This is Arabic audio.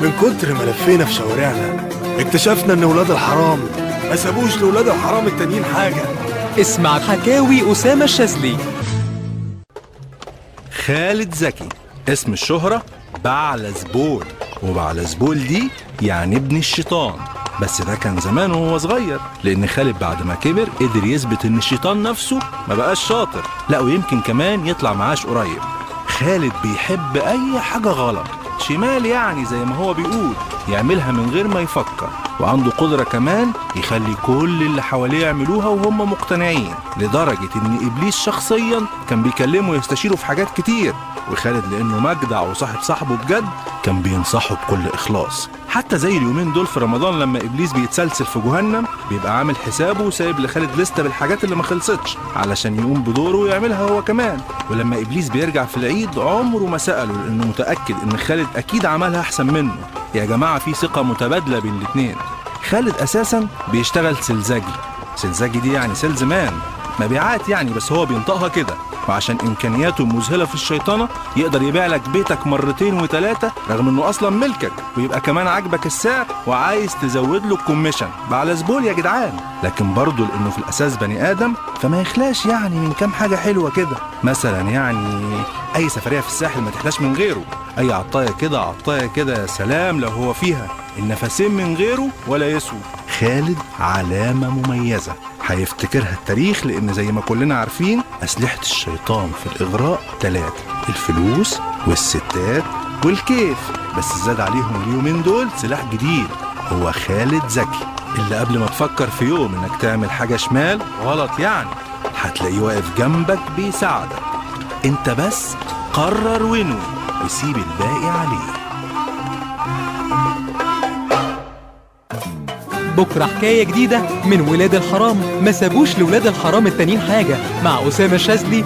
من كتر ما لفينا في شوارعنا اكتشفنا إن ولاد الحرام ما سابوش لولاد الحرام التانيين حاجة. اسمع حكاوي أسامة الشاذلي. خالد زكي اسم الشهرة بعلزبول وبعلزبول دي يعني ابن الشيطان بس ده كان زمان وهو صغير لأن خالد بعد ما كبر قدر يثبت إن الشيطان نفسه ما بقاش شاطر لا ويمكن كمان يطلع معاش قريب. خالد بيحب أي حاجة غلط. شمال يعني زي ما هو بيقول يعملها من غير ما يفكر وعنده قدرة كمان يخلي كل اللي حواليه يعملوها وهم مقتنعين لدرجة إن إبليس شخصيا كان بيكلمه ويستشيره في حاجات كتير وخالد لأنه مجدع وصاحب صاحبه بجد كان بينصحه بكل إخلاص. حتى زي اليومين دول في رمضان لما إبليس بيتسلسل في جهنم بيبقى عامل حسابه وسايب لخالد لستة بالحاجات اللي ما خلصتش علشان يقوم بدوره ويعملها هو كمان. ولما إبليس بيرجع في العيد عمره ما سأله لأنه متأكد إن خالد أكيد عملها أحسن منه. يا جماعة في ثقة متبادلة بين الاتنين. خالد أساسا بيشتغل سلزجي. سلزجي دي يعني sales man. مبيعات يعني بس هو بينطقها كده. وعشان إمكانياته المذهله في الشيطنه يقدر يبيع لك بيتك مرتين وثلاثه رغم إنه أصلا ملكك ويبقى كمان عاجبك السعر وعايز تزود له ال commission. على زبول يا جدعان. لكن برضه لأنه في الأساس بني آدم فما يخلاش يعني من كام حاجة حلوة كده. مثلا يعني أي سفرية في الساحل ما تحلاش من غيره. أي عطاية كده عطاية كده يا سلام لو هو فيها. النفسين من غيره ولا يسوى. خالد علامة مميزة. هيفتكرها التاريخ لأن زي ما كلنا عارفين أسلحة الشيطان في الإغراء ثلاثة الفلوس والستات والكيف بس زاد عليهم اليومين دول سلاح جديد هو خالد زكي. اللي قبل ما تفكر في يوم إنك تعمل حاجة شمال غلط يعني. هتلاقيه واقف جنبك بيساعدك. أنت بس قرر وينه وسيب الباقي عليه. بكرة حكاية جديدة من ولاد الحرام. ما سابوش لولاد الحرام التانيين حاجة. مع أسامة الشاذلي